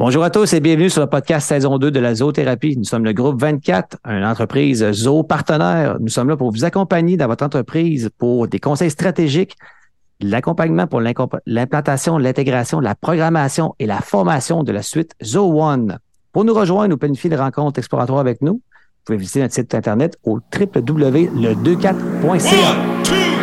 Bonjour à tous et bienvenue sur le podcast saison 2 de la zoothérapie. Nous sommes le groupe 24, une entreprise zoo partenaire. Nous sommes là pour vous accompagner dans votre entreprise pour des conseils stratégiques, l'accompagnement pour l'implantation, l'intégration, la programmation et la formation de la suite Zoo One. Pour nous rejoindre ou planifier des rencontres exploratoires avec nous, vous pouvez visiter notre site internet au www.le24.ca.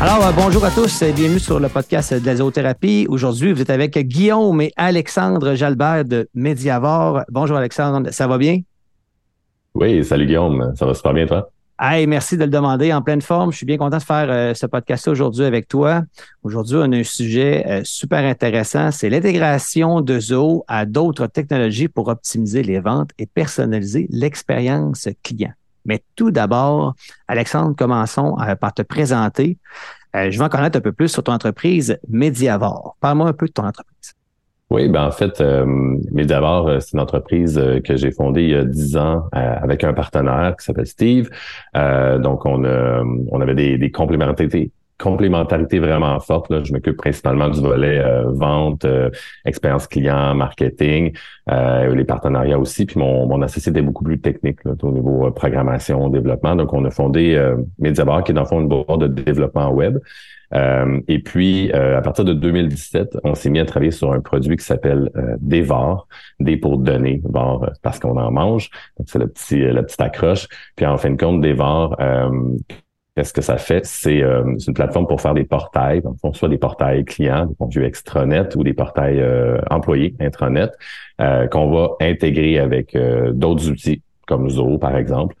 Alors, euh, bonjour à tous et bienvenue sur le podcast de la zoothérapie. Aujourd'hui, vous êtes avec Guillaume et Alexandre Jalbert de Mediavore. Bonjour Alexandre, ça va bien? Oui, salut Guillaume, ça va super bien toi? Hey, merci de le demander en pleine forme. Je suis bien content de faire euh, ce podcast aujourd'hui avec toi. Aujourd'hui, on a un sujet euh, super intéressant. C'est l'intégration de Zoo à d'autres technologies pour optimiser les ventes et personnaliser l'expérience client. Mais tout d'abord, Alexandre, commençons euh, par te présenter. Euh, je veux en connaître un peu plus sur ton entreprise Mediavore. Parle-moi un peu de ton entreprise. Oui, ben en fait, euh, Mediavore, c'est une entreprise que j'ai fondée il y a dix ans avec un partenaire qui s'appelle Steve. donc, on, on avait des, des complémentarités complémentarité vraiment forte. Là. Je m'occupe principalement du volet euh, vente, euh, expérience client, marketing, euh, les partenariats aussi. Puis mon, mon associé était beaucoup plus technique là, au niveau programmation, développement. Donc, on a fondé euh, Mediabar, qui est dans le fond une boîte de développement web. et puis, à partir de 2017, on s'est mis à travailler sur un produit qui s'appelle Devar, D pour donner, VAR parce qu'on en mange. C'est le petit, la petite accroche. Puis en fin de compte, Devar Qu'est-ce que ça fait? Euh, c'est une plateforme pour faire des portails, donc soit des portails clients, des contenus extranet ou des portails euh, employés intranet, euh, qu'on va intégrer avec d'autres outils comme Zoho, par exemple,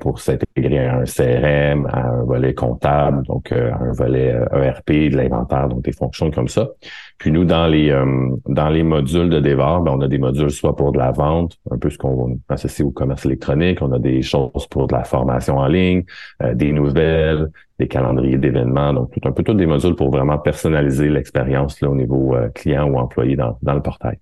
pour s'intégrer à un CRM, à un volet comptable, donc à un volet ERP, de l'inventaire, donc des fonctions comme ça. Puis nous, dans les euh, dans les modules de Devar, ben, on a des modules soit pour de la vente, un peu ce qu'on associe au commerce électronique, on a des choses pour de la formation en ligne, euh, des nouvelles, des calendriers d'événements, donc tout un peu tous des modules pour vraiment personnaliser l'expérience au niveau euh, client ou employé dans, dans le portail.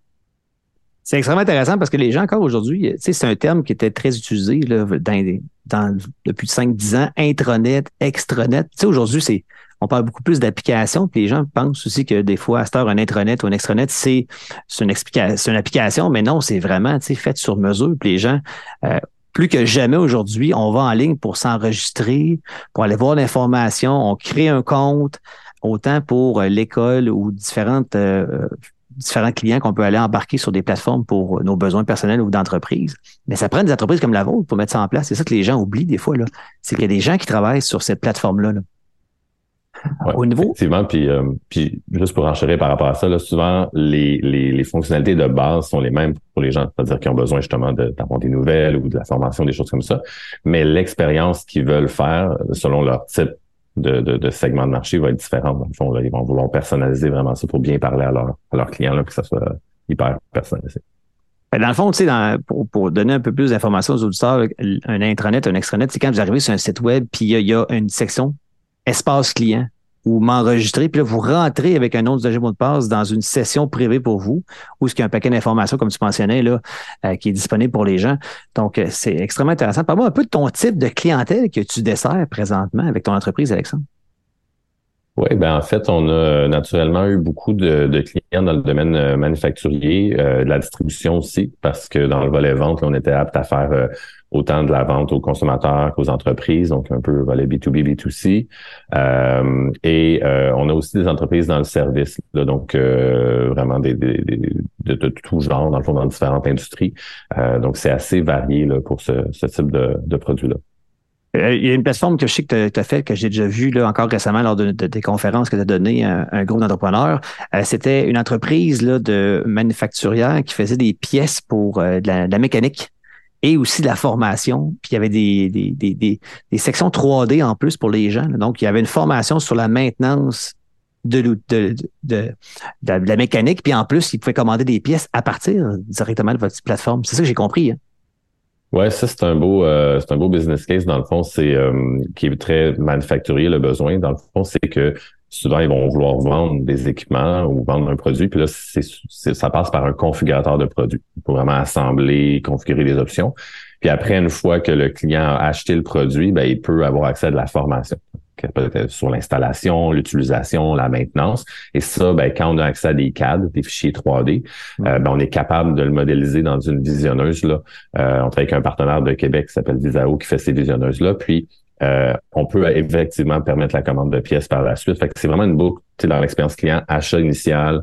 C'est extrêmement intéressant parce que les gens, encore aujourd'hui, c'est un terme qui était très utilisé là, dans, dans, depuis 5-10 ans, intranet, extranet. Aujourd'hui, c'est on parle beaucoup plus d'applications, les gens pensent aussi que des fois, à cette heure, un intranet ou un extranet, c'est une, une application, mais non, c'est vraiment fait sur mesure. Puis les gens, euh, plus que jamais aujourd'hui, on va en ligne pour s'enregistrer, pour aller voir l'information, on crée un compte, autant pour euh, l'école ou différentes euh, différents clients qu'on peut aller embarquer sur des plateformes pour nos besoins personnels ou d'entreprise. Mais ça prend des entreprises comme la vôtre pour mettre ça en place. C'est ça que les gens oublient des fois. Là. C'est qu'il y a des gens qui travaillent sur cette plateforme-là. là au niveau. Effectivement, puis, euh, puis juste pour enchérir par rapport à ça, là, souvent les, les, les, fonctionnalités de base sont les mêmes pour les gens, c'est-à-dire qui ont besoin justement d'avoir des nouvelles ou de la formation, des choses comme ça. Mais l'expérience qu'ils veulent faire, selon leur type de, de, de, segment de marché, va être différente. Dans le fond, ils vont vouloir personnaliser vraiment ça pour bien parler à, à leurs clients, que ça soit hyper personnalisé. Dans le fond, tu sais, pour, pour, donner un peu plus d'informations aux auditeurs, un intranet, un extranet, c'est quand vous arrivez sur un site web, puis il y, a une section espace client ou m'enregistrer, puis là, vous rentrez avec un nom de mot de passe dans une session privée pour vous, où il y a un paquet d'informations, comme tu mentionnais, là, euh, qui est disponible pour les gens. Donc, euh, c'est extrêmement intéressant. Parle-moi un peu de ton type de clientèle que tu desserres présentement avec ton entreprise, Alexandre. Oui, ben en fait, on a naturellement eu beaucoup de, clients dans le domaine euh, manufacturier, de la distribution aussi, parce que dans le volet vente, on était apte à faire autant de la vente aux consommateurs qu'aux entreprises, donc un peu volet B2B, B2C. Euh, et euh, on a aussi des entreprises dans le service, donc euh, vraiment des, des, de, de, tout genre, dans le fond, dans différentes industries. donc, c'est assez varié là, pour ce, ce type de, de produit-là. Il y a une plateforme que je sais que tu as, fait, que j'ai déjà vu là, encore récemment lors de, des conférences que tu as données à un, groupe d'entrepreneurs. C'était une entreprise là, de manufacturière qui faisait des pièces pour de la, mécanique et aussi de la formation. Puis il y avait des, des, des, des, sections 3D en plus pour les gens. Donc, il y avait une formation sur la maintenance de, de, de, la mécanique. Puis en plus, ils pouvaient commander des pièces à partir directement de votre plateforme. C'est ça que j'ai compris. Hein? Ouais, ça c'est un beau euh, c'est un beau business case dans le fond, c'est euh, qui est très manufacturier le besoin dans le fond, c'est que souvent, ils vont vouloir vendre des équipements ou vendre un produit. Puis là, c'est, ça passe par un configurateur de produit pour vraiment assembler, configurer les options. Puis après, une fois que le client a acheté le produit, ben, il peut avoir accès à de la formation peut-être sur l'installation, l'utilisation, la maintenance. Et ça, ben, quand on a accès à des CAD, des fichiers 3D, mm. euh, ben, on est capable de le modéliser dans une visionneuse. Là. Euh, on travaille avec un partenaire de Québec qui s'appelle Visao qui fait ces visionneuses-là. Puis euh, on peut effectivement permettre la commande de pièces par la suite. Fait c'est vraiment une boucle dans l'expérience client, achat initial,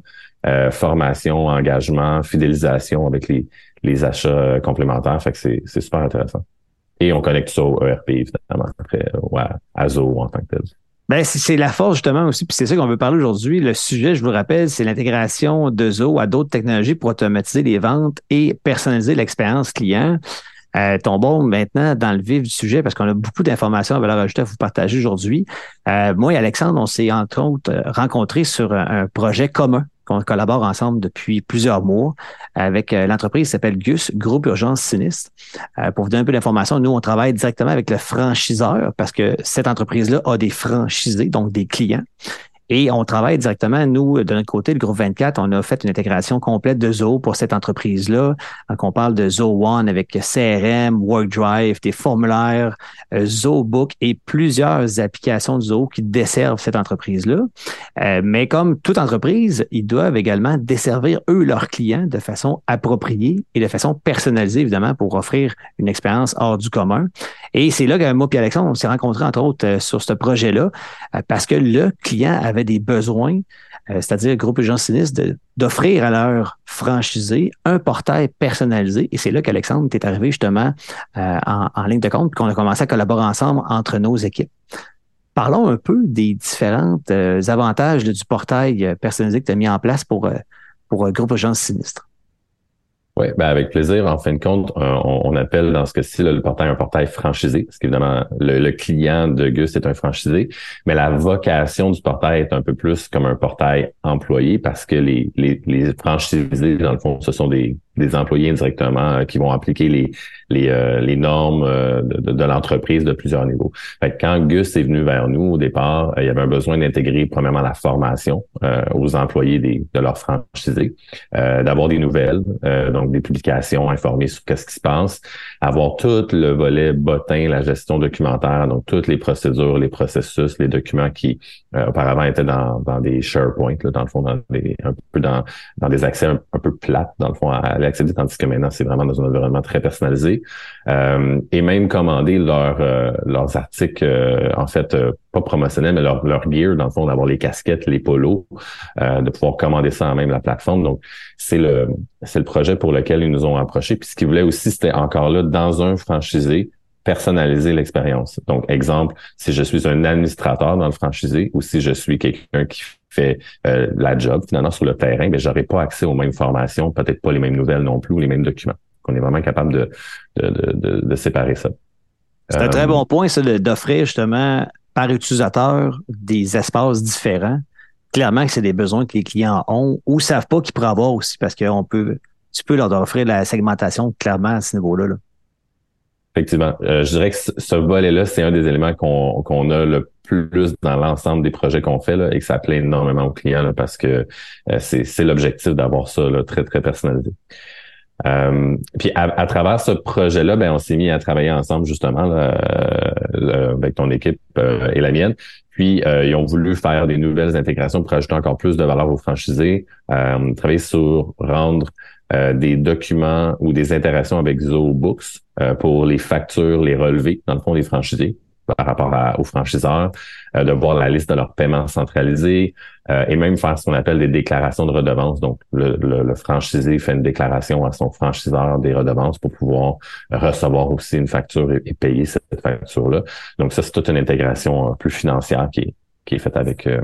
formation, engagement, fidélisation avec les, les achats complémentaires. Fait que c'est super intéressant. Et on connecte ça au ERP, évidemment, après, ou à, en tant que tel. Ben, c'est la force justement aussi, puis c'est ça qu'on veut parler aujourd'hui. Le sujet, je vous rappelle, c'est l'intégration de Zo à d'autres technologies pour automatiser les ventes et personnaliser l'expérience client. Euh, tombons maintenant dans le vif du sujet parce qu'on a beaucoup d'informations à valeur ajoutée à vous partager aujourd'hui. Euh, moi et Alexandre, on s'est entre autres euh, rencontrés sur un projet commun qu'on collabore ensemble depuis plusieurs mois avec euh, l'entreprise qui s'appelle Gus, Groupe Urgence Sinistre. Euh, pour vous donner un peu d'informations, nous, on travaille directement avec le franchiseur parce que cette entreprise-là a des franchisés, donc des clients. Et on travaille directement, nous, de notre côté, le groupe 24, on a fait une intégration complète de Zoho pour cette entreprise-là. Donc, on parle de Zoho One avec CRM, WorkDrive, des formulaires, euh, ZoBook et plusieurs applications de Zoho qui desservent cette entreprise-là. Euh, mais comme toute entreprise, ils doivent également desservir, eux, leurs clients de façon appropriée et de façon personnalisée, évidemment, pour offrir une expérience hors du commun. Et c'est là que moi et Alexandre, on s'est rencontrés, entre autres, euh, sur ce projet-là, parce que le client avait des besoins, euh, c'est-à-dire groupe gens sinistres, d'offrir à leurs franchisés un portail personnalisé. Et c'est là qu'Alexandre est arrivé justement euh, en, ligne de compte, qu'on a commencé à collaborer ensemble entre nos équipes. Parlons un peu des différents euh, avantages du portail personnalisé que tu as mis en place pour, pour Groupe gens Sinistres. Oui, ben avec plaisir. En fin de compte, on, appelle dans ce cas-ci le portail un portail franchisé, parce qu'évidemment, le, le, client de Gus est un franchisé, mais la vocation du portail est un peu plus comme un portail employé, parce que les, les, les franchisés, dans le fond, ce sont des, des employés indirectement euh, qui vont appliquer les, les, euh, les normes euh, de, de, l'entreprise de plusieurs niveaux. Fait quand Gus est venu vers nous au départ, il y avait un besoin d'intégrer premièrement la formation aux employés des, de leurs franchisés, d'avoir des nouvelles, donc des publications informées sur ce qui se passe, avoir tout le volet bottin, la gestion documentaire, donc toutes les procédures, les processus, les documents qui auparavant étaient dans, dans des SharePoint, là, dans le fond, dans des, un peu dans, dans des accès un, peu plates, dans le fond, à, tandis que maintenant, c'est vraiment dans un environnement très personnalisé. Euh, et même commander leur, euh, leurs articles, euh, en fait, pas promotionnels, mais leur, leur gear, dans le fond, d'avoir les casquettes, les polos, de pouvoir commander ça en même la plateforme. Donc, c'est le c'est le projet pour lequel ils nous ont approché. Puis ce qu'ils voulaient aussi, c'était encore là, dans un franchisé, personnaliser l'expérience. Donc, exemple, si je suis un administrateur dans le franchisé ou si je suis quelqu'un qui fait euh, la job finalement sur le terrain, mais j'aurais pas accès aux mêmes formations, peut-être pas les mêmes nouvelles non plus ou les mêmes documents. On est vraiment capable de, de, de, de séparer ça. C'est un très euh, bon point, ça, d'offrir justement par utilisateur des espaces différents. Clairement que c'est des besoins que les clients ont ou savent pas qu'ils pourraient avoir aussi parce qu'on peut, tu peux leur offrir la segmentation clairement à ce niveau-là. là Effectivement. Euh, je dirais que ce volet-là, c'est un des éléments qu'on qu'on a le plus dans l'ensemble des projets qu'on fait là, et que ça plaît énormément aux clients parce que euh, c'est l'objectif d'avoir ça là, très, très personnalisé. Euh, puis à, travers ce projet-là, ben, on s'est mis à travailler ensemble justement avec ton équipe et la mienne. Puis ils ont voulu faire des nouvelles intégrations pour ajouter encore plus de valeur aux franchisés, travailler sur rendre euh, des documents ou des interactions avec ZooBooks euh, pour les factures, les relevés, dans le fond, des franchisés par rapport aux franchiseurs, euh, de voir la liste de leurs paiements centralisés et même faire ce qu'on appelle des déclarations de redevances. Donc, le, le, franchisé fait une déclaration à son franchiseur des redevances pour pouvoir recevoir aussi une facture et, payer cette facture-là. Donc, ça, c'est toute une intégration plus financière qui est, qui est faite avec euh,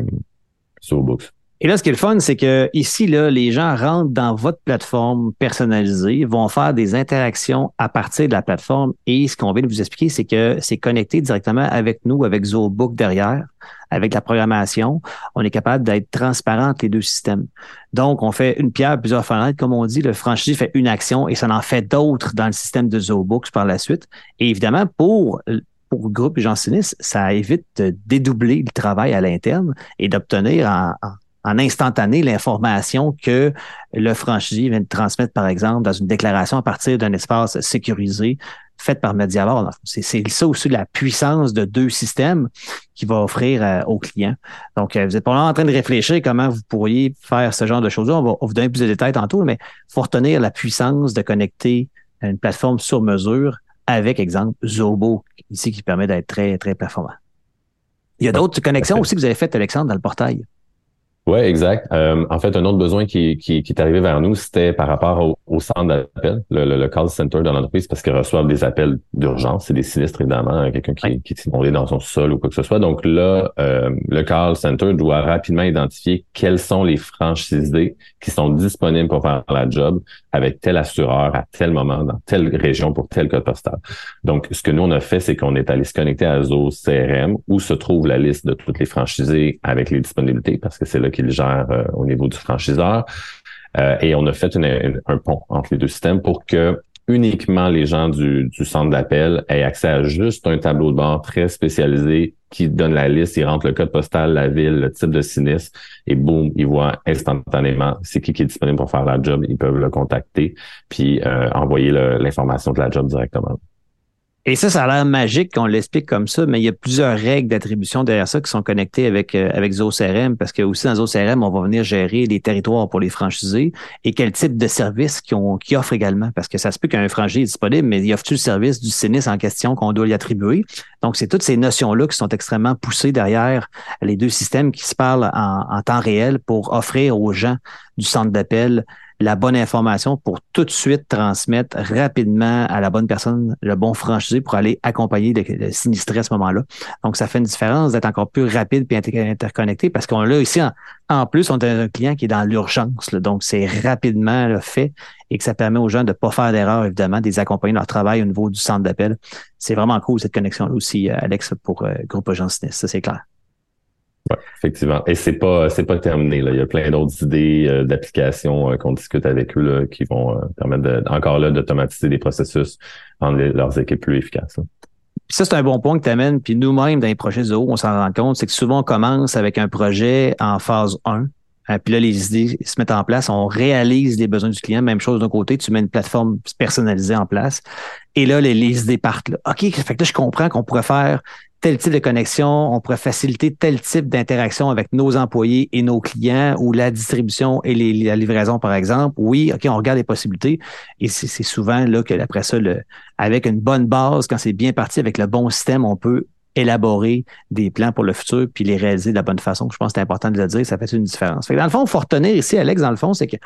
ZooBooks. Et là, ce qui est le fun, c'est que ici, là, les gens rentrent dans votre plateforme personnalisée, vont faire des interactions à partir de la plateforme. Et ce qu'on vient de vous expliquer, c'est que c'est connecté directement avec nous, avec ZooBook derrière, avec la programmation. On est capable d'être transparent entre les deux systèmes. Donc, on fait une pierre, plusieurs fenêtres, comme on dit. Le franchisé fait une action et ça en fait d'autres dans le système de ZooBooks par la suite. Et évidemment, pour pour Groupe et Jean Sinis, ça évite de dédoubler le travail à l'interne et d'obtenir en, en instantané l'information que le franchisé vient de transmettre, par exemple, dans une déclaration à partir d'un espace sécurisé fait par Mediavor. C'est ça aussi la puissance de deux systèmes qui va offrir euh, aux clients. Donc, euh, vous êtes probablement en train de réfléchir comment vous pourriez faire ce genre de choses-là. On va vous donner plus de détails tantôt, mais il faut retenir la puissance de connecter une plateforme sur mesure avec, exemple, Zobo, ici, qui permet d'être très, très performant. Il y a d'autres connexions aussi que vous avez faites, Alexandre, dans le portail. Oui, exact. Euh, en fait, un autre besoin qui, qui, qui est arrivé vers nous, c'était par rapport au, au centre d'appel, le, le, call center de l'entreprise, parce qu'ils reçoivent des appels d'urgence, c'est des sinistres, évidemment, hein, quelqu'un qui, qui est inondé dans son sol ou quoi que ce soit. Donc là, euh, le call center doit rapidement identifier quels sont les franchisés qui sont disponibles pour faire la job avec tel assureur à tel moment, dans telle région pour tel code postal. Donc, ce que nous, on a fait, c'est qu'on est allé se connecter à Zo CRM, où se trouve la liste de toutes les franchisés avec les disponibilités, parce que c'est là qu'il gère euh, au niveau du franchiseur. Euh, et on a fait un pont entre les deux systèmes pour que uniquement les gens du, du centre d'appel aient accès à juste un tableau de bord très spécialisé qui donne la liste, ils rentrent le code postal, la ville, le type de sinistre, et boum, ils voient instantanément c'est qui qui est disponible pour faire la job. Ils peuvent le contacter, puis euh, envoyer l'information de la job directement. Et ça, ça a l'air magique qu'on l'explique comme ça, mais il y a plusieurs règles d'attribution derrière ça qui sont connectées avec, euh, avec ZoCRM, parce que aussi dans ZoCRM, on va venir gérer les territoires pour les franchisés et quel type de service qu'ils qu offrent également. Parce que ça se peut qu'un franchisé est disponible, mais il offre-tu le service du sinistre en question qu'on doit lui attribuer? Donc, c'est toutes ces notions-là qui sont extrêmement poussées derrière les deux systèmes qui se parlent en, en temps réel pour offrir aux gens du centre d'appel la bonne information pour tout de suite transmettre rapidement à la bonne personne le bon franchisé pour aller accompagner le, sinistré à ce moment-là. Donc, ça fait une différence d'être encore plus rapide et interconnecté parce qu'on l'a ici, en, plus, on a un client qui est dans l'urgence. Donc, c'est rapidement fait et que ça permet aux gens de ne pas faire d'erreur, évidemment, accompagner leur travail au niveau du centre d'appel. C'est vraiment cool, cette connexion-là aussi, Alex, pour euh, Groupe Agence Sinistre. Ça, c'est clair. Oui, effectivement. Et c'est pas c'est pas terminé. Là. Il y a plein d'autres idées euh, d'applications euh, qu'on discute avec eux là, qui vont euh, permettre de, encore là d'automatiser des processus, rendre leurs équipes plus efficaces. ça, c'est un bon point que tu amènes. Puis nous-mêmes, dans les projets Zoho, on s'en rend compte, c'est que souvent on commence avec un projet en phase 1. Puis là, les idées se mettent en place. On réalise les besoins du client. Même chose d'un côté, tu mets une plateforme personnalisée en place. Et là, les, les idées partent. Là. OK, fait que là, je comprends qu'on pourrait faire tel type de connexion, on pourrait faciliter tel type d'interaction avec nos employés et nos clients ou la distribution et la livraison, par exemple. Oui, OK, on regarde les possibilités et c'est souvent là que après ça, le, avec une bonne base, quand c'est bien parti avec le bon système, on peut élaborer des plans pour le futur puis les réaliser de la bonne façon. Je pense que c'est important de le dire, ça fait une différence. dans le fond, il faut retenir ici, Alex, dans le fond, c'est que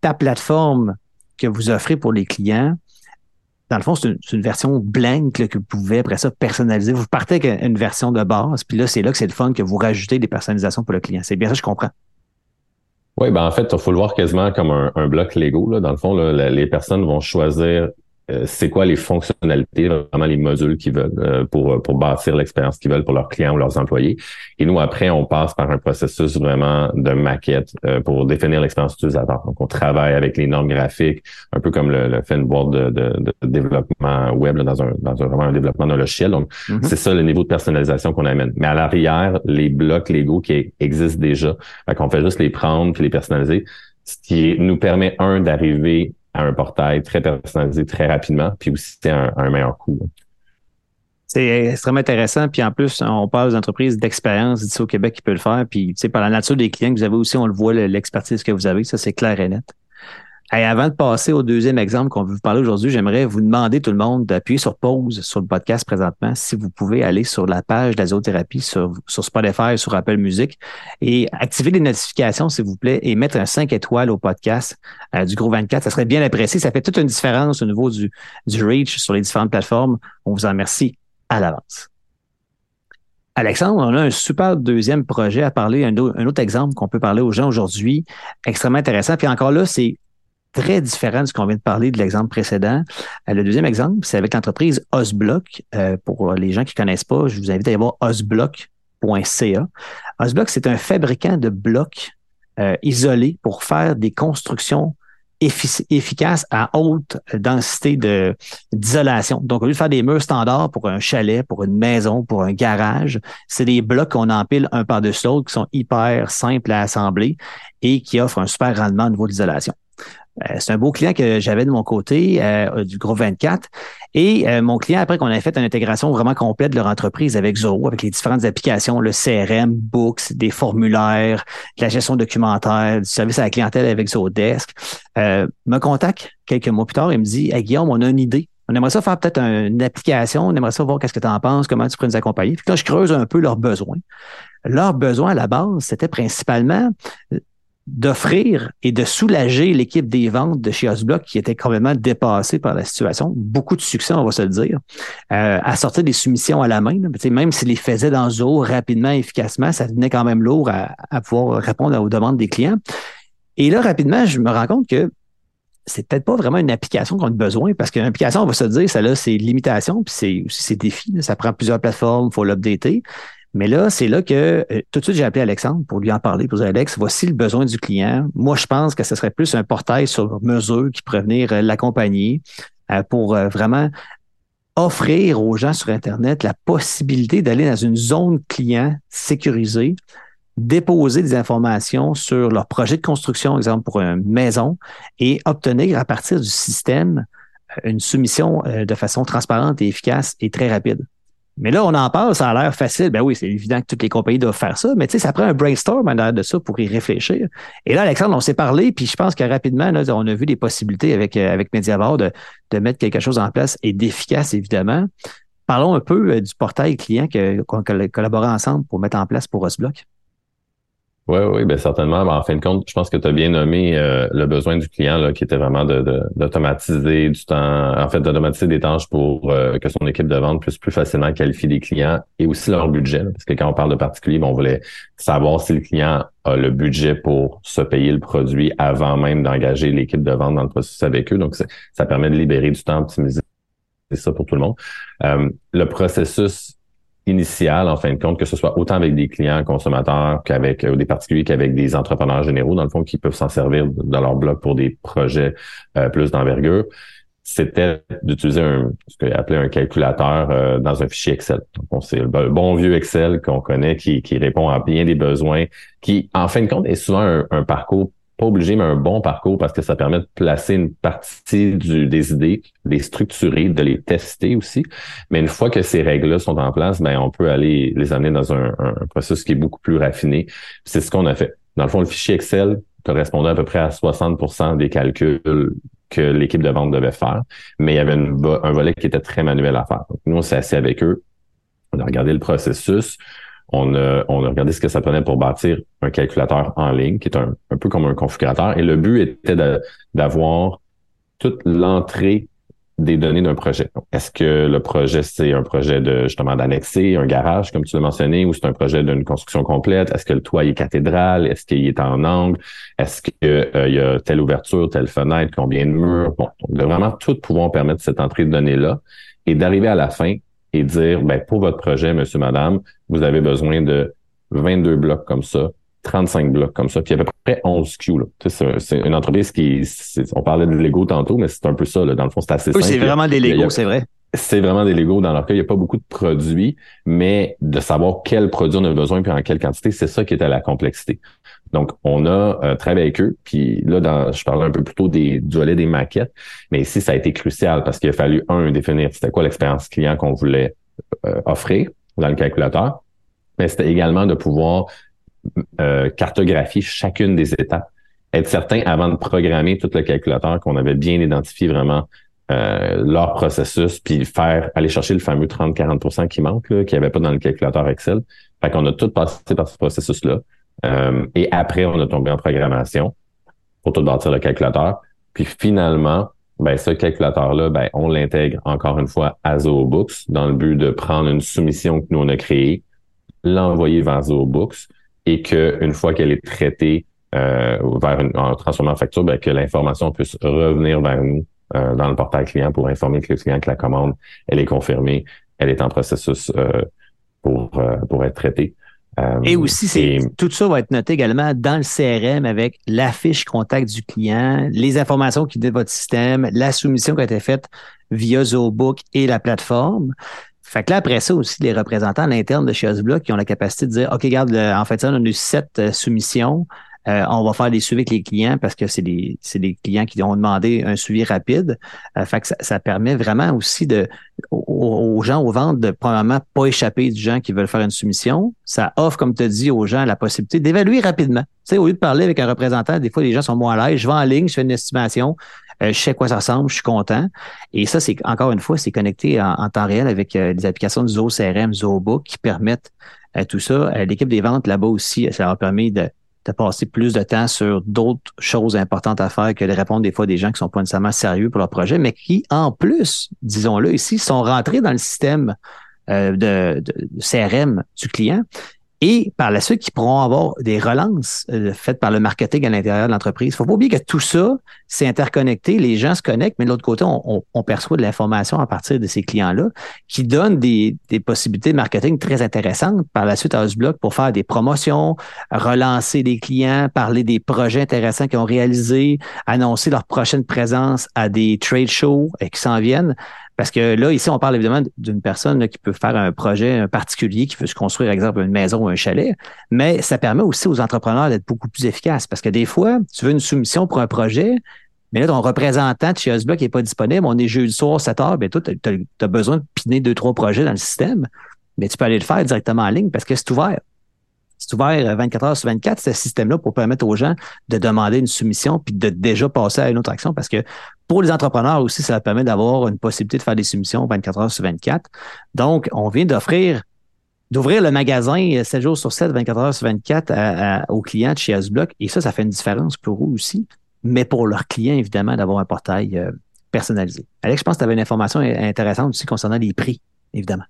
ta plateforme que vous offrez pour les clients, dans le fond, c'est une, version blank que vous pouvez après ça personnaliser. Vous partez avec une version de base, puis là, c'est là que c'est le fun que vous rajoutez des personnalisations pour le client. C'est bien ça, je comprends. Oui, ben en fait, il faut le voir quasiment comme un, bloc Lego. Dans le fond, les personnes vont choisir c'est quoi les fonctionnalités, vraiment les modules qu'ils veulent euh, pour, pour bâtir l'expérience qu'ils veulent pour leurs clients ou leurs employés? Et nous, après, on passe par un processus vraiment de maquette euh, pour définir l'expérience utilisateur. Donc, on travaille avec les normes graphiques, un peu comme le, le fait une boîte de, de, développement web dans, un, dans un, vraiment un développement d'un logiciel. Donc, mm-hmm. c'est ça le niveau de personnalisation qu'on amène. Mais à l'arrière, les blocs Lego qui existent déjà, qu'on fait juste les prendre puis les personnaliser, ce qui nous permet, un, d'arriver à un portail très personnalisé très rapidement, puis aussi un, un meilleur coût. C'est extrêmement intéressant. Puis en plus, on parle des entreprises d'expérience ici au Québec qui peuvent le faire. Puis, tu sais, par la nature des clients que vous avez aussi, on le voit, l'expertise que vous avez. Ça, c'est clair et net. Avant de passer au deuxième exemple qu'on veut vous parler aujourd'hui, j'aimerais vous demander tout le monde d'appuyer sur pause sur le podcast présentement. Si vous pouvez aller sur la page d'azothérapie sur, sur Spotify, sur Apple Music et activer les notifications, s'il vous plaît, et mettre un 5 étoiles au podcast euh, du Gros 24. Ça serait bien apprécié. Ça fait toute une différence au niveau du, du reach sur les différentes plateformes. On vous en remercie à l'avance. Alexandre, on a un super deuxième projet à parler, un, un autre exemple qu'on peut parler aux gens aujourd'hui, extrêmement intéressant. Puis encore là, c'est très différent de ce qu'on vient de parler de l'exemple précédent. Euh, le deuxième exemple, c'est avec l'entreprise Osblock. Euh, pour les gens qui ne connaissent pas, je vous invite à aller voir osblock.ca. Osblock, c'est un fabricant de blocs euh, isolés pour faire des constructions efficace à haute densité de d'isolation. Donc, au lieu de faire des murs standards pour un chalet, pour une maison, pour un garage, c'est des blocs qu'on empile un par-dessus l'autre qui sont hyper simples à assembler et qui offrent un super rendement au niveau de l'isolation. Euh, c'est un beau client que j'avais de mon côté euh, du groupe 24. Et euh, mon client, après qu'on ait fait une intégration vraiment complète de leur entreprise avec Zoho, avec les différentes applications, le CRM, Books, des formulaires, la gestion documentaire, du service à la clientèle avec Zodesk, euh, me contacte quelques mois plus tard et me dit Guillaume, on a une idée. On aimerait ça faire peut-être une application, on aimerait ça voir qu'est-ce que tu en penses, comment tu pourrais nous accompagner. Puis là, je creuse un peu leurs besoins. Leurs besoins à la base, c'était principalement d'offrir et de soulager l'équipe des ventes de chez Osblock qui était complètement dépassée par la situation. Beaucoup de succès, on va se le dire, euh, à sortir des soumissions à la main. même s'ils les faisaient dans Zoho rapidement, efficacement, ça venait quand même lourd à, pouvoir répondre aux demandes des clients. Et là, rapidement, je me rends compte que c'est peut-être pas vraiment une application qu'on a besoin parce qu'une application, on va se dire, ça là, c'est limitations, puis c'est aussi ses défis. Ça prend plusieurs plateformes, il faut l'updater. Mais là, c'est là que euh, tout de suite, j'ai appelé Alexandre pour lui en parler, pour dire Alex, voici le besoin du client. Moi, je pense que ce serait plus un portail sur mesure qui pourrait venir euh, l'accompagner euh, pour vraiment offrir aux gens sur Internet la possibilité d'aller dans une zone client sécurisée, déposer des informations sur leur projet de construction, exemple pour une maison, et obtenir à partir du système une soumission de façon transparente et efficace et très rapide. Mais là, on en parle, ça a l'air facile. Ben oui, c'est évident que toutes les compagnies doivent faire ça, mais tu sais, ça prend un brainstorm en de ça pour y réfléchir. Et là, Alexandre, on s'est parlé, puis je pense que rapidement, là, on a vu des possibilités avec, euh, avec Mediavar de, de mettre quelque chose en place et d'efficace, évidemment. Parlons un peu euh, du portail client qu'on a collaboré ensemble pour mettre en place pour Osblock. Oui, oui, ben certainement. Ben, en fin de compte, je pense que tu as bien nommé euh, le besoin du client, là, qui était vraiment d'automatiser du temps, en fait, d'automatiser des tâches pour euh, que son équipe de vente puisse plus facilement qualifier des clients et aussi leur budget. parce que quand on parle de particulier, ben, on voulait savoir si le client a le budget pour se payer le produit avant même d'engager l'équipe de vente dans le processus avec eux. Donc, ça permet de libérer du temps, optimiser ça pour tout le monde. Euh, le processus initial, en fin de compte, que ce soit autant avec des clients consommateurs qu'avec euh, des particuliers qu'avec des entrepreneurs généraux, dans le fond, qui peuvent s'en servir dans leur blog pour des projets euh, plus d'envergure, c'était d'utiliser un, ce qu'on appelait un calculateur euh, dans un fichier Excel. Donc, c'est le bon vieux Excel qu'on connaît qui, qui répond à bien des besoins, qui, en fin de compte, est souvent un parcours pas obligé, mais un bon parcours parce que ça permet de placer une partie du, des idées, les structurer, de les tester aussi. Mais une fois que ces règles-là sont en place, ben on peut aller les amener dans un, un processus qui est beaucoup plus raffiné. C'est ce qu'on a fait. Dans le fond, le fichier Excel correspondait à peu près à 60% des calculs que l'équipe de vente devait faire, mais il y avait un volet qui était très manuel à faire. Donc, nous, on s'est assis avec eux, on a regardé le processus, on a, on a regardé ce que ça prenait pour bâtir un calculateur en ligne, qui est un, peu comme un configurateur. Et le but était d'avoir toute l'entrée des données d'un projet. Est-ce que le projet, c'est un projet de justement d'annexer un garage, comme tu l'as mentionné, ou c'est un projet d'une construction complète? Est-ce que le toit est cathédrale? Est-ce qu'il est en angle? Est-ce qu'il euh, y a telle ouverture, telle fenêtre, combien de murs? Bon, de vraiment tout pouvoir permettre cette entrée de données-là et d'arriver à la fin et dire, ben, pour votre projet, monsieur, madame, vous avez besoin de 22 blocs comme ça, 35 blocs comme ça, puis à peu près 11 Q. C'est une entreprise qui, on parlait de Lego tantôt, mais c'est un peu ça. Là. Dans le fond, c'est assez oui, c'est vraiment des Lego, c'est vrai. C'est vraiment des Lego. Dans leur cas, il n'y a pas beaucoup de produits, mais de savoir quel produit on a besoin puis en quelle quantité, c'est ça qui était la complexité. Donc, on a euh, travaillé avec eux, puis là, je parlais un peu plus tôt des, du volet des maquettes, mais ici, ça a été crucial parce qu'il a fallu, un, définir c'était quoi l'expérience client qu'on voulait euh, offrir dans le calculateur, mais c'était également de pouvoir euh, cartographier chacune des étapes, être certain avant de programmer tout le calculateur qu'on avait bien identifié vraiment euh, leur processus, puis faire aller chercher le fameux 30-40% qui manque, qui n'y avait pas dans le calculateur Excel. Fait qu'on a tout passé par ce processus-là. Euh, et après, on a tombé en programmation pour tout bâtir le calculateur. Puis finalement, ben, ce calculateur-là, ben, on l'intègre encore une fois à ZooBooks dans le but de prendre une soumission que nous on a créée, l'envoyer vers ZooBooks et que une fois qu'elle est traitée euh, vers une, en transformant en facture, ben, que l'information puisse revenir vers nous euh, dans le portail client pour informer le client que la commande elle est confirmée, elle est en processus euh, pour pour être traitée. Et aussi, c'est tout ça va être noté également dans le CRM avec la fiche contact du client, les informations qui viennent de votre système, la soumission qui a été faite via ZooBook et la plateforme. Fait que là, après ça aussi, les représentants à l'interne de chez Osblock qui ont la capacité de dire, OK, regarde, en fait, ça, on a eu sept euh, soumissions. Euh, on va faire des suivis avec les clients parce que c'est des, des clients qui ont demandé un suivi rapide. Euh, fait ça, permet vraiment aussi de, aux, gens, aux ventes, de probablement pas échapper du gens qui veulent faire une soumission. Ça offre, comme tu dit, aux gens la possibilité d'évaluer rapidement. Tu sais, au lieu de parler avec un représentant, des fois, les gens sont moins à l'aise. Je vais en ligne, je fais une estimation. Euh, je sais quoi ça ressemble, je suis content. Et ça, c'est encore une fois, c'est connecté en, temps réel avec euh, les applications Zoho CRM, ZooBook qui permettent euh, tout ça. L'équipe des ventes là-bas aussi, ça leur permis de, de passer plus de temps sur d'autres choses importantes à faire que de répondre des fois des gens qui sont pas nécessairement sérieux pour leur projet, mais qui, en plus, disons-le ici, sont rentrés dans le système de, de, CRM du client et par la suite, qui pourront avoir des relances euh, faites par le marketing à l'intérieur de l'entreprise. Il faut pas oublier que tout ça, c'est interconnecté, les gens se connectent, mais de l'autre côté, on, perçoit de l'information à partir de ces clients-là qui donnent des, possibilités de marketing très intéressantes par la suite à Osblock pour faire des promotions, relancer des clients, parler des projets intéressants qu'ils ont réalisés, annoncer leur prochaine présence à des trade shows et qui s'en viennent. Parce que là, ici, on parle évidemment d'une personne qui peut faire un projet particulier, qui veut se construire, par exemple, une maison ou un chalet, mais ça permet aussi aux entrepreneurs d'être beaucoup plus efficaces. Parce que des fois, tu veux une soumission pour un projet, mais là, ton représentant de chez Osblock n'est pas disponible, on est jeudi soir, 7 heures, bien, toi, tu as, besoin de piner deux, trois projets dans le système, mais tu peux aller le faire directement en ligne parce que c'est ouvert. C'est ouvert 24 heures sur 24, ce système-là, pour permettre aux gens de demander une soumission puis de déjà passer à une autre action parce que pour les entrepreneurs aussi, ça permet d'avoir une possibilité de faire des soumissions 24 heures sur 24. Donc, on vient d'offrir d'ouvrir le magasin 7 jours sur 7, 24 heures sur 24 aux clients de chez Asblock. Et ça, ça fait une différence pour eux aussi, mais pour leurs clients, évidemment, d'avoir un portail euh, personnalisé. Alex, je pense que tu avais une information intéressante aussi concernant les prix, évidemment.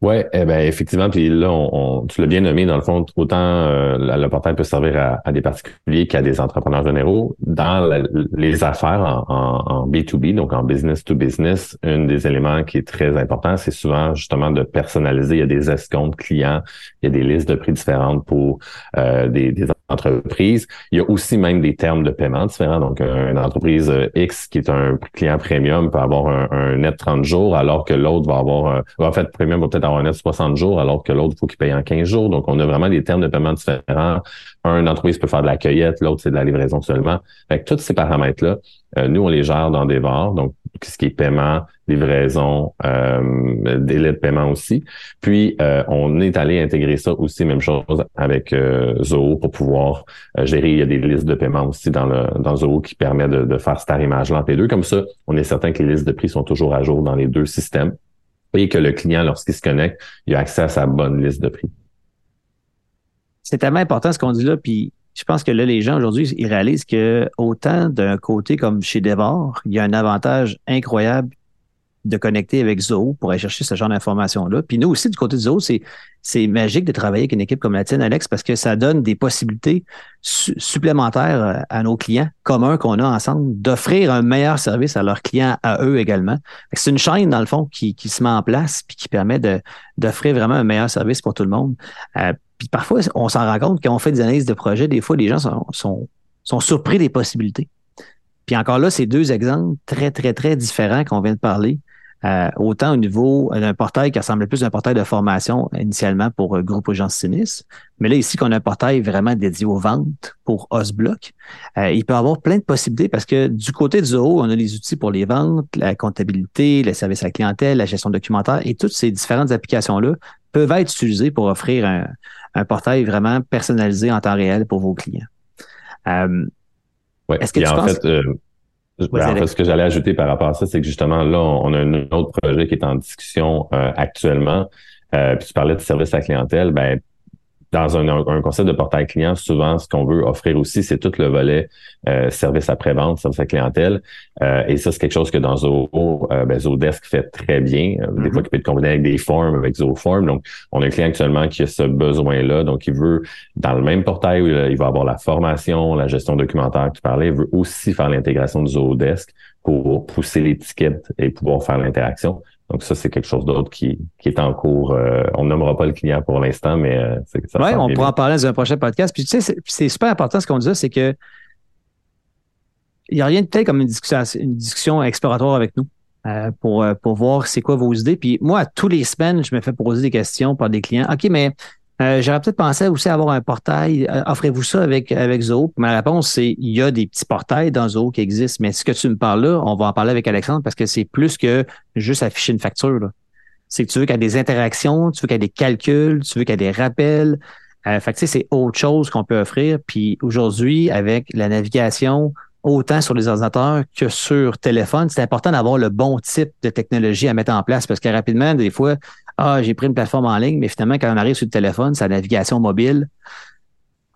Oui, eh ben effectivement, puis là, on, tu l'as bien nommé, dans le fond, autant euh, le portail peut servir à, des particuliers qu'à des entrepreneurs généraux. Dans les affaires en, en, B2B, donc en business to business, un des éléments qui est très important, c'est souvent justement de personnaliser. Il y a des escomptes clients, il y a des listes de prix différentes pour euh, des, des entreprises. Il y a aussi même des termes de paiement différents. Donc, une entreprise X qui est un client premium peut avoir un, un net 30 jours, alors que l'autre va avoir, un, en fait, premium va peut-être avoir un net 60 jours, alors que l'autre, il faut qu'il paye en 15 jours. Donc, on a vraiment des termes de paiement différents. Un entreprise peut faire de la cueillette, l'autre, c'est de la livraison seulement. Fait que tous ces paramètres-là, euh, nous, on les gère dans des VAR. Donc, ce qui est paiement, livraison, euh, délai de paiement aussi. Puis, euh, on est allé intégrer ça aussi, même chose avec euh, Zoho pour pouvoir euh, gérer. Il y a des listes de paiement aussi dans le dans Zoho qui permet de, de faire cette image-là entre les deux. Comme ça, on est certain que les listes de prix sont toujours à jour dans les deux systèmes et que le client, lorsqu'il se connecte, il a accès à sa bonne liste de prix. C'est tellement important ce qu'on dit là, puis je pense que là, les gens aujourd'hui, ils réalisent que autant d'un côté comme chez Devor, il y a un avantage incroyable de connecter avec Zoho pour aller chercher ce genre d'informations-là. Puis nous aussi, du côté de Zoho, c'est, c'est magique de travailler avec une équipe comme la tienne, Alex, parce que ça donne des possibilités supplémentaires à nos clients communs qu'on a ensemble d'offrir un meilleur service à leurs clients, à eux également. C'est une chaîne, dans le fond, qui, qui se met en place puis qui permet d'offrir vraiment un meilleur service pour tout le monde. Euh, puis parfois, on s'en rend compte quand on fait des analyses de projet, des fois, les gens sont, sont, sont surpris des possibilités. Puis encore là, c'est deux exemples très, très, très différents qu'on vient de parler. Euh, autant au niveau d'un portail qui ressemble plus à un portail de formation initialement pour euh, Groupe Agence Sinis, mais là ici qu'on a un portail vraiment dédié aux ventes pour Osblock, euh, il peut avoir plein de possibilités parce que du côté de Zoho, on a les outils pour les ventes, la comptabilité, le service à la clientèle, la gestion documentaire et toutes ces différentes applications-là peuvent être utilisées pour offrir un, un portail vraiment personnalisé en temps réel pour vos clients. Euh, Est-ce que tu en penses... fait, euh, en fait, ce que j'allais ajouter par rapport à ça, c'est que justement, là, on a un autre projet qui est en discussion euh, actuellement. Euh, puis tu parlais de service à clientèle. Ben, dans un, un, concept de portail client, souvent, ce qu'on veut offrir aussi, c'est tout le volet euh, service après-vente, service à clientèle. Euh, et ça, c'est quelque chose que dans Zoho, euh, ben, Zodesk fait très bien. Des mm-hmm. fois, qui peut être combiné avec des formes, avec Zoform. Donc, on a un client actuellement qui a ce besoin-là. Donc, il veut, dans le même portail où il va avoir la formation, la gestion documentaire que tu parlais, il veut aussi faire l'intégration de Zodesk pour pousser l'étiquette et pouvoir faire l'interaction Donc ça, c'est quelque chose d'autre qui, qui est en cours. Euh, on nommera pas le client pour l'instant, mais euh, ça. Oui, on pourra en parler dans un prochain podcast. Puis tu sais, c'est super important ce qu'on dit, c'est que il n'y a rien de tel comme une discussion, une discussion exploratoire avec nous. Euh, pour, pour voir c'est quoi vos idées. Puis moi, tous les semaines, je me fais poser des questions par des clients. OK, mais euh, j'aurais peut-être pensé aussi avoir un portail. Euh, offrez-vous ça avec, avec Zoho? Ma réponse, c'est il y a des petits portails dans Zoho qui existent, mais ce que tu me parles là, on va en parler avec Alexandre parce que c'est plus que juste afficher une facture. C'est que tu veux qu'il y ait des interactions, tu veux qu'il y ait des calculs, tu veux qu'il y ait des rappels. Euh, fait que, c'est autre chose qu'on peut offrir. Puis aujourd'hui, avec la navigation, autant sur les ordinateurs que sur téléphone, c'est important d'avoir le bon type de technologie à mettre en place parce que rapidement, des fois, ah, j'ai pris une plateforme en ligne, mais finalement, quand on arrive sur le téléphone, sa navigation mobile,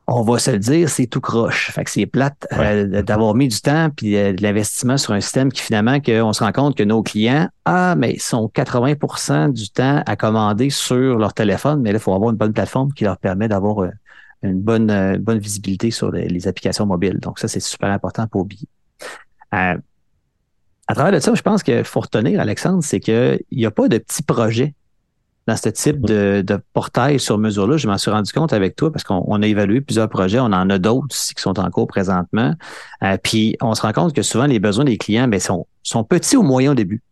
on va se le dire, c'est tout croche. Fait que c'est plate euh, d'avoir mis du temps puis euh, de l'investissement sur un système qui finalement, qu'on se rend compte que nos clients, ah, mais ils sont 80% du temps à commander sur leur téléphone, mais là, il faut avoir une bonne plateforme qui leur permet d'avoir euh, une bonne, bonne visibilité sur les, applications mobiles. Donc, ça, c'est super important pour oublier. à travers de ça, je pense qu'il faut retenir, Alexandre, c'est qu'il n'y a pas de petits projets dans ce type de, portail sur mesure-là. Je m'en suis rendu compte avec toi parce qu'on a évalué plusieurs projets. On en a d'autres qui sont en cours présentement. Euh, puis on se rend compte que souvent les besoins des clients ben, sont, sont petits ou moyens au début.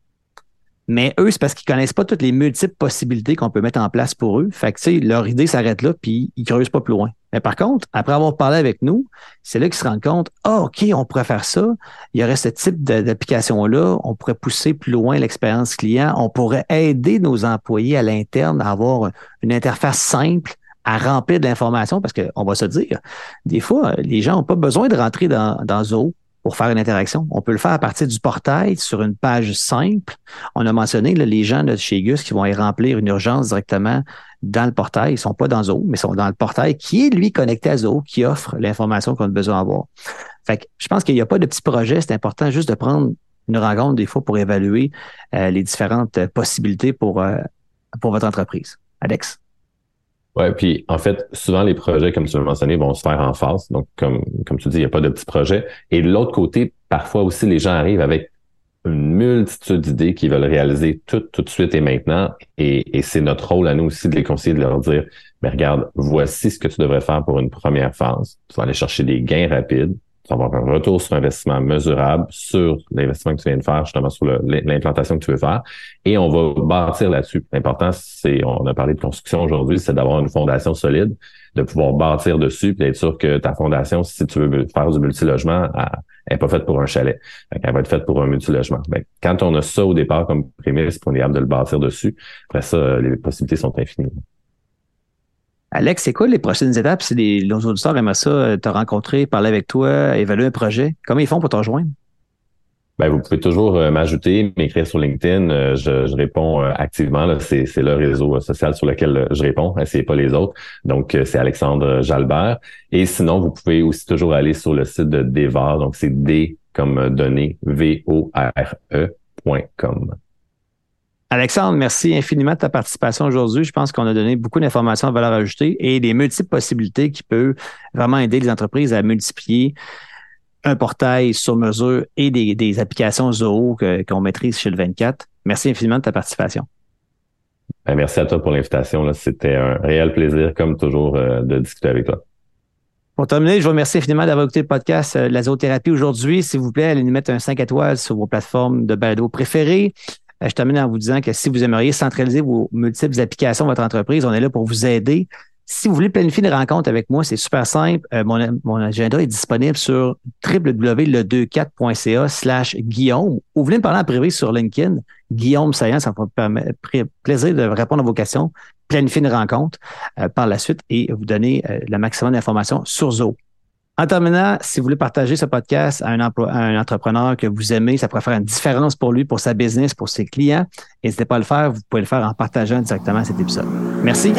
Mais eux, c'est parce qu'ils connaissent pas toutes les multiples possibilités qu'on peut mettre en place pour eux. Fait que, leur idée s'arrête là, puis ils creusent pas plus loin. Mais par contre, après avoir parlé avec nous, c'est là qu'ils se rendent compte, ah, OK, on pourrait faire ça. Il y aurait ce type d'application-là. On pourrait pousser plus loin l'expérience client. On pourrait aider nos employés à l'interne à avoir une interface simple à remplir de l'information parce qu'on va se dire, des fois, les gens n'ont pas besoin de rentrer dans, dans Zoho pour faire une interaction. On peut le faire à partir du portail sur une page simple. On a mentionné les gens de chez Gus qui vont y remplir une urgence directement dans le portail. Ils sont pas dans Zoho, mais ils sont dans le portail qui est, lui, connecté à Zoho, qui offre l'information qu'on a besoin d'avoir. Fait que je pense qu'il n'y a pas de petits projets. C'est important juste de prendre une rencontre des fois pour évaluer euh, les différentes possibilités pour, euh, pour votre entreprise. Alex? Ouais, puis en fait, souvent les projets, comme tu l'as mentionné, vont se faire en face. Donc, comme, comme tu dis, il n'y a pas de petits projets. Et de l'autre côté, parfois aussi, les gens arrivent avec une multitude d'idées qu'ils veulent réaliser tout, tout de suite et maintenant. Et, et c'est notre rôle à nous aussi de les conseiller, de leur dire, mais regarde, voici ce que tu devrais faire pour une première phase. Tu vas aller chercher des gains rapides avoir un retour sur investissement mesurable sur l'investissement que tu viens de faire, justement sur l'implantation que tu veux faire. Et on va bâtir là-dessus. L'important, c'est, on a parlé de construction aujourd'hui, c'est d'avoir une fondation solide, de pouvoir bâtir dessus, puis d'être sûr que ta fondation, si tu veux faire du multilogement, elle n'est pas faite pour un chalet. Elle va être faite pour un multilogement. Ben, quand on a ça au départ comme prémisse, on est capable de le bâtir dessus, après ça, les possibilités sont infinies. Alex, c'est quoi les prochaines étapes? Si les, les auditeurs aimeraient ça, euh, te rencontrer, parler avec toi, évaluer un projet? Comment ils font pour te rejoindre? Ben, vous pouvez toujours euh, m'ajouter, m'écrire sur LinkedIn. Euh, je, réponds activement. C'est, le réseau social sur lequel je réponds. C'est pas les autres. Donc, c'est Alexandre Jalbert. Et sinon, vous pouvez aussi toujours aller sur le site de Devar. Donc, c'est D comme données, V-O-R-E.com. Alexandre, merci infiniment de ta participation aujourd'hui. Je pense qu'on a donné beaucoup d'informations à valeur ajoutée et des multiples possibilités qui peuvent vraiment aider les entreprises à multiplier un portail sur mesure et des, applications Zoho qu'on maîtrise chez le 24. Merci infiniment de ta participation. Ben, merci à toi pour l'invitation. C'était un réel plaisir, comme toujours, euh, de discuter avec toi. Pour terminer, je vous remercie infiniment d'avoir écouté le podcast euh, La Zoothérapie aujourd'hui. S'il vous plaît, allez nous mettre un 5 étoiles sur vos plateformes de balado préférées. Euh, je termine en vous disant que si vous aimeriez centraliser vos multiples applications de votre entreprise, on est là pour vous aider. Si vous voulez planifier une rencontre avec moi, c'est super simple. Euh, mon, agenda est disponible sur www.le24.ca slash Guillaume ou voulez me parler en privé sur LinkedIn. Guillaume Saillant, ça me permettre plaisir de répondre à vos questions, planifier une rencontre euh, par la suite et vous donner le maximum d'informations sur Zoho. En terminant, si vous voulez partager ce podcast à un, entrepreneur que vous aimez, ça pourrait faire une différence pour lui, pour sa business, pour ses clients, n'hésitez pas à le faire. Vous pouvez le faire en partageant directement cet épisode. Merci.